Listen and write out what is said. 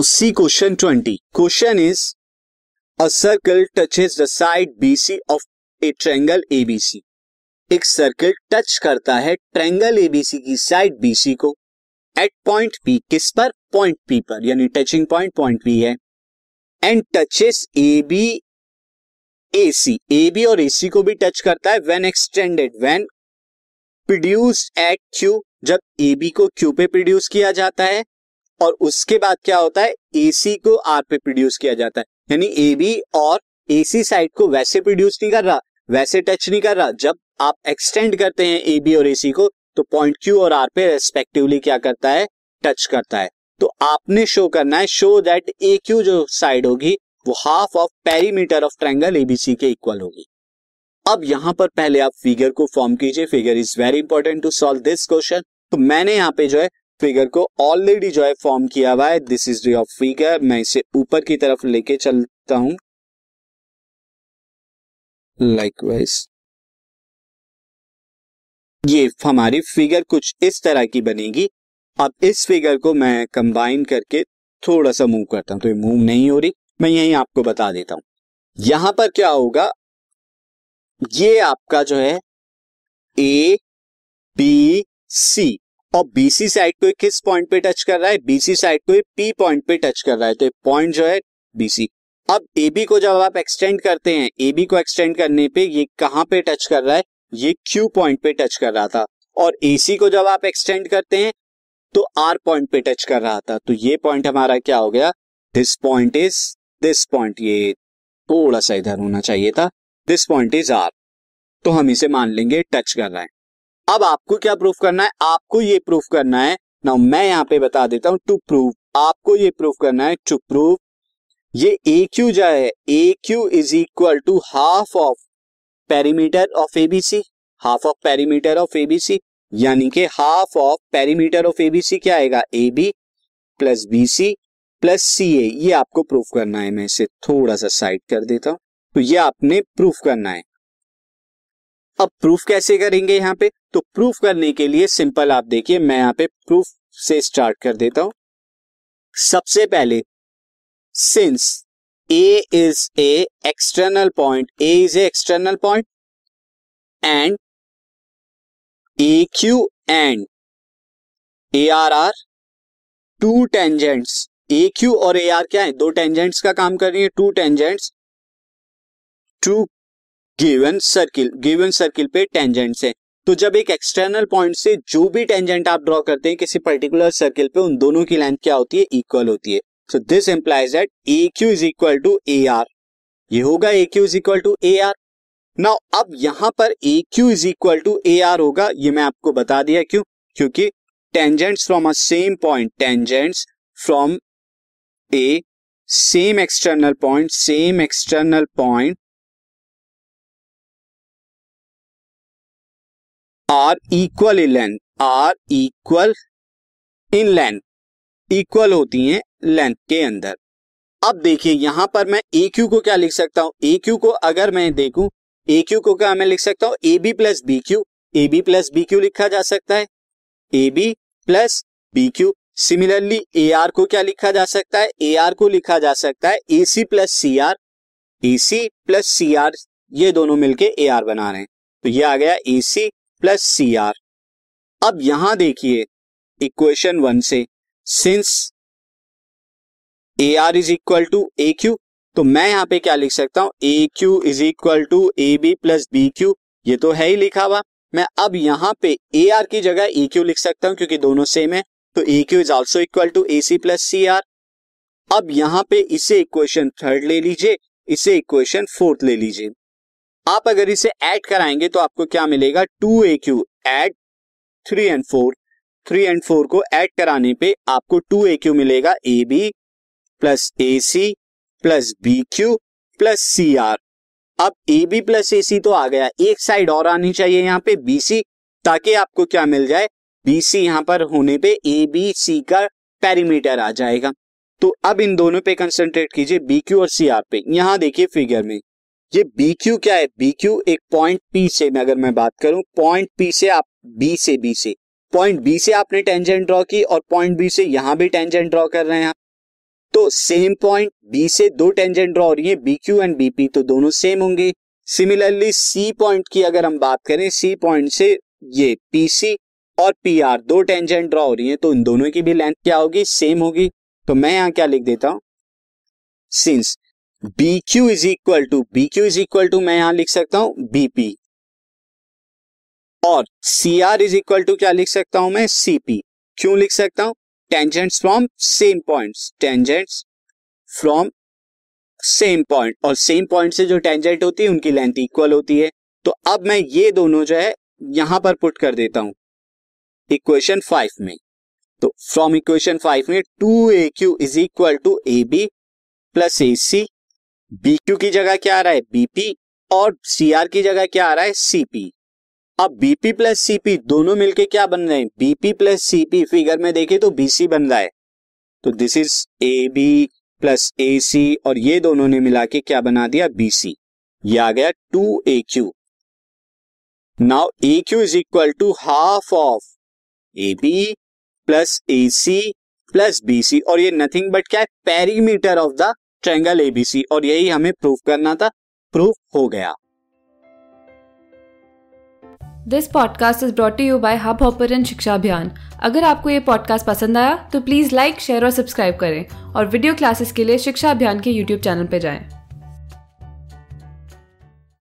Now see question twenty question is a circle touches the side BC of a triangle ABC एक circle touch करता है triangle ABC की side BC को. At point P किस पर? Point P पर, यानी टचिंग पॉइंट पॉइंट पी है. And touches A B A C A B और ए सी को भी टच करता है when extended when produced at Q जब ए बी को क्यू पे प्रोड्यूस किया जाता है. और उसके बाद क्या होता है? ए सी को आर पे प्रोड्यूस किया जाता है। यानी ए बी और ए सी साइड को वैसे प्रोड्यूस नहीं कर रहा, वैसे टच नहीं कर रहा। जब आप एक्सटेंड करते हैं ए बी और ए सी को तो पॉइंट क्यू और आर पे रेस्पेक्टिवली क्या करता है? टच करता है। तो आपने शो करना है शो दैट ए क्यू जो साइड होगी, वो half of perimeter of triangle ABC के इक्वल होगी। अब यहाँ पर पहले आप फिगर को फॉर्म कीजिए। Figure is very important to solve this question तो मैंने यहाँ पे जो है फिगर को ऑलरेडी जो है फॉर्म किया हुआ है दिस इज़ योर फिगर मैं इसे ऊपर की तरफ़ लेके चलता हूँ। लाइकवाइज ये हमारी फिगर कुछ इस तरह की बनेगी। अब इस फिगर को मैं कंबाइन करके थोड़ा सा मूव करता हूँ तो ये मूव नहीं हो रही। मैं यही आपको बता देता हूँ। यहाँ पर क्या होगा? ये आपका जो है ए बी सी और बीसी साइड को किस पॉइंट पे टच कर रहा है? बीसी साइड को पी पॉइंट पे टच कर रहा है। तो पॉइंट जो है बीसी अब ए बी को जब आप एक्सटेंड करते हैं ए बी को एक्सटेंड करने पे ये कहाँ पे टच कर रहा है? ये क्यू पॉइंट पे टच कर रहा था। और ए सी को जब आप एक्सटेंड करते हैं तो आर पॉइंट पे टच कर रहा था। तो ये पॉइंट हमारा क्या हो गया? This point is this point ये थोड़ा सा इधर होना चाहिए था। दिस पॉइंट इज़ आर तो हम इसे मान लेंगे टच कर रहा है। अब आपको क्या प्रूफ करना है? आपको ये प्रूफ करना है। ना मैं यहाँ पे बता देता हूँ टू प्रूव आपको ये प्रूफ करना है टू प्रूव ये ए क्यू जो है। A Q is equal to half of perimeter of ABC half of perimeter of ABC यानी कि half of perimeter of ABC क्या आएगा? A B plus B C plus C A ये आपको proof करना है। मैं इसे थोड़ा सा साइड कर देता हूँ। तो ये आपने प्रूफ करना है। अब प्रूफ कैसे करेंगे यहाँ पे? तो प्रूफ करने के लिए सिंपल आप देखिए, मैं यहाँ पे प्रूफ से स्टार्ट कर देता हूँ। सबसे पहले since A is a external point A is a external point and A Q and A R are two tangents A Q और ए आर क्या है? दो टेंजेंट्स का काम कर रही है two tangents to given circle given circle पे टेंजेंट्स है तो जब एक एक्सटर्नल पॉइंट से जो भी टेंजेंट आप ड्रॉ करते हैं, किसी पर्टिकुलर सर्किल पे, उन दोनों की लेंथ क्या होती है? इक्वल होती है। So this implies that A Q is equal to A R ये होगा A Q is equal to A R now अब यहाँ पर A Q is equal to A R होगा, ये मैं आपको बता दिया क्यों? क्योंकि tangents from a same point tangents from a same external point same external point are equal in length are equal in length equal होती हैं लेंथ के अंदर। अब देखिए, यहाँ पर मैं ए क्यू को क्या लिख सकता हूँ? ए क्यू को अगर मैं देखूँ ए क्यू को क्या मैं लिख सकता हूँ? A B plus B Q A B plus B Q लिखा जा सकता है। A B plus B Q similarly A R को क्या लिखा जा सकता है? ए आर को लिखा जा सकता है। A C plus C R A C plus C R ये दोनों मिलके ए आर बना रहे हैं। तो ये आ गया ए सी प्लस सी आर। अब यहाँ देखिए इक्वेशन वन से since A R is equal to A Q तो मैं यहाँ पे क्या लिख सकता हूँ? A Q is equal to A B plus B Q ये तो है ही लिखा हुआ। मैं अब यहाँ पे ए आर की जगह ए क्यू लिख सकता हूँ, क्योंकि दोनों सेम है तो A Q is also equal to A C plus C R अब यहाँ पे इसे इक्वेशन थर्ड ले लीजिए, इसे इक्वेशन फोर्थ ले लीजिए। आप अगर इसे ऐड कराएँगे तो आपको क्या मिलेगा? Two A Q add three and four. Three and four को ऐड कराने पे आपको टू ए क्यू मिलेगा, A B plus A C plus B Q plus C R. अब ए बी प्लस ए सी तो आ गया। एक साइड और आनी चाहिए यहाँ पे, बी सी, ताकि आपको क्या मिल जाए? बी सी यहाँ पर होने पे ए बी सी का पेरीमीटर आ जाएगा। तो अब इन दोनों पे कंसंट्रेट कीजिए, बी क्यू और सी आर पे। यहाँ देखिए फिगर में। ये बी क्यू क्या है? बी क्यू एक पॉइंट पी से, मैं अगर मैं बात करूँ पॉइंट पी से आप बी से बी से। पॉइंट बी से आपने टेंजेंट ड्रॉ की और पॉइंट बी से यहाँ भी टेंजेंट ड्रॉ कर रहे हैं आप। तो सेम पॉइंट बी से दो टेंजेंट ड्रॉ हो रही है बी क्यू एंड बीपी तो दोनों सेम होंगे। सिमिलरली सी पॉइंट की अगर हम बात करें सी पॉइंट से ये पीसी और पी आर दो टेंजेंट ड्रॉ हो रही है तो इन दोनों की भी लेंथ क्या होगी? सेम होगी। तो मैं यहाँ क्या लिख देता हूँ? Since B Q is equal to B Q is equal to मैं यहाँ लिख सकता हूँ बीपी और C R is equal to क्या लिख सकता हूँ मैं सीपी क्यों लिख सकता हूँ? Tangents from same points tangents from same point और सेम पॉइंट से जो टेंजेंट होती है, उनकी लेंथ इक्वल होती है। तो अब मैं ये दोनों जो है, यहाँ पर पुट कर देता हूँ। इक्वेशन फाइव में। तो फ्रॉम इक्वेशन फाइव में two A Q is equal to A B plus A C B Q की जगह क्या आ रहा है? बीपी और सी आर की जगह क्या आ रहा है? सीपी अब बीपी प्लस सीपी दोनों मिलके क्या बन रहे हैं? बीपी प्लस सीपी फिगर में देखे तो बीसी बन रहा है। तो this is A B plus A C और ये दोनों ने मिला के क्या बना दिया? बीसी ये आ गया two A Q now A Q is equal to half of A B plus A C plus B C और ये नथिंग बट क्या है? Perimeter of the triangle ABC और यही हमें प्रूफ करना था प्रूफ हो गया this podcast is brought you by Hubhopper Shiksha Abhiyan अगर आपको ये पॉडकास्ट पसंद आया तो प्लीज़ लाइक शेयर और सब्सक्राइब करें और वीडियो क्लासेस के लिए शिक्षा अभियान के यूट्यूब चैनल पर जाएँ।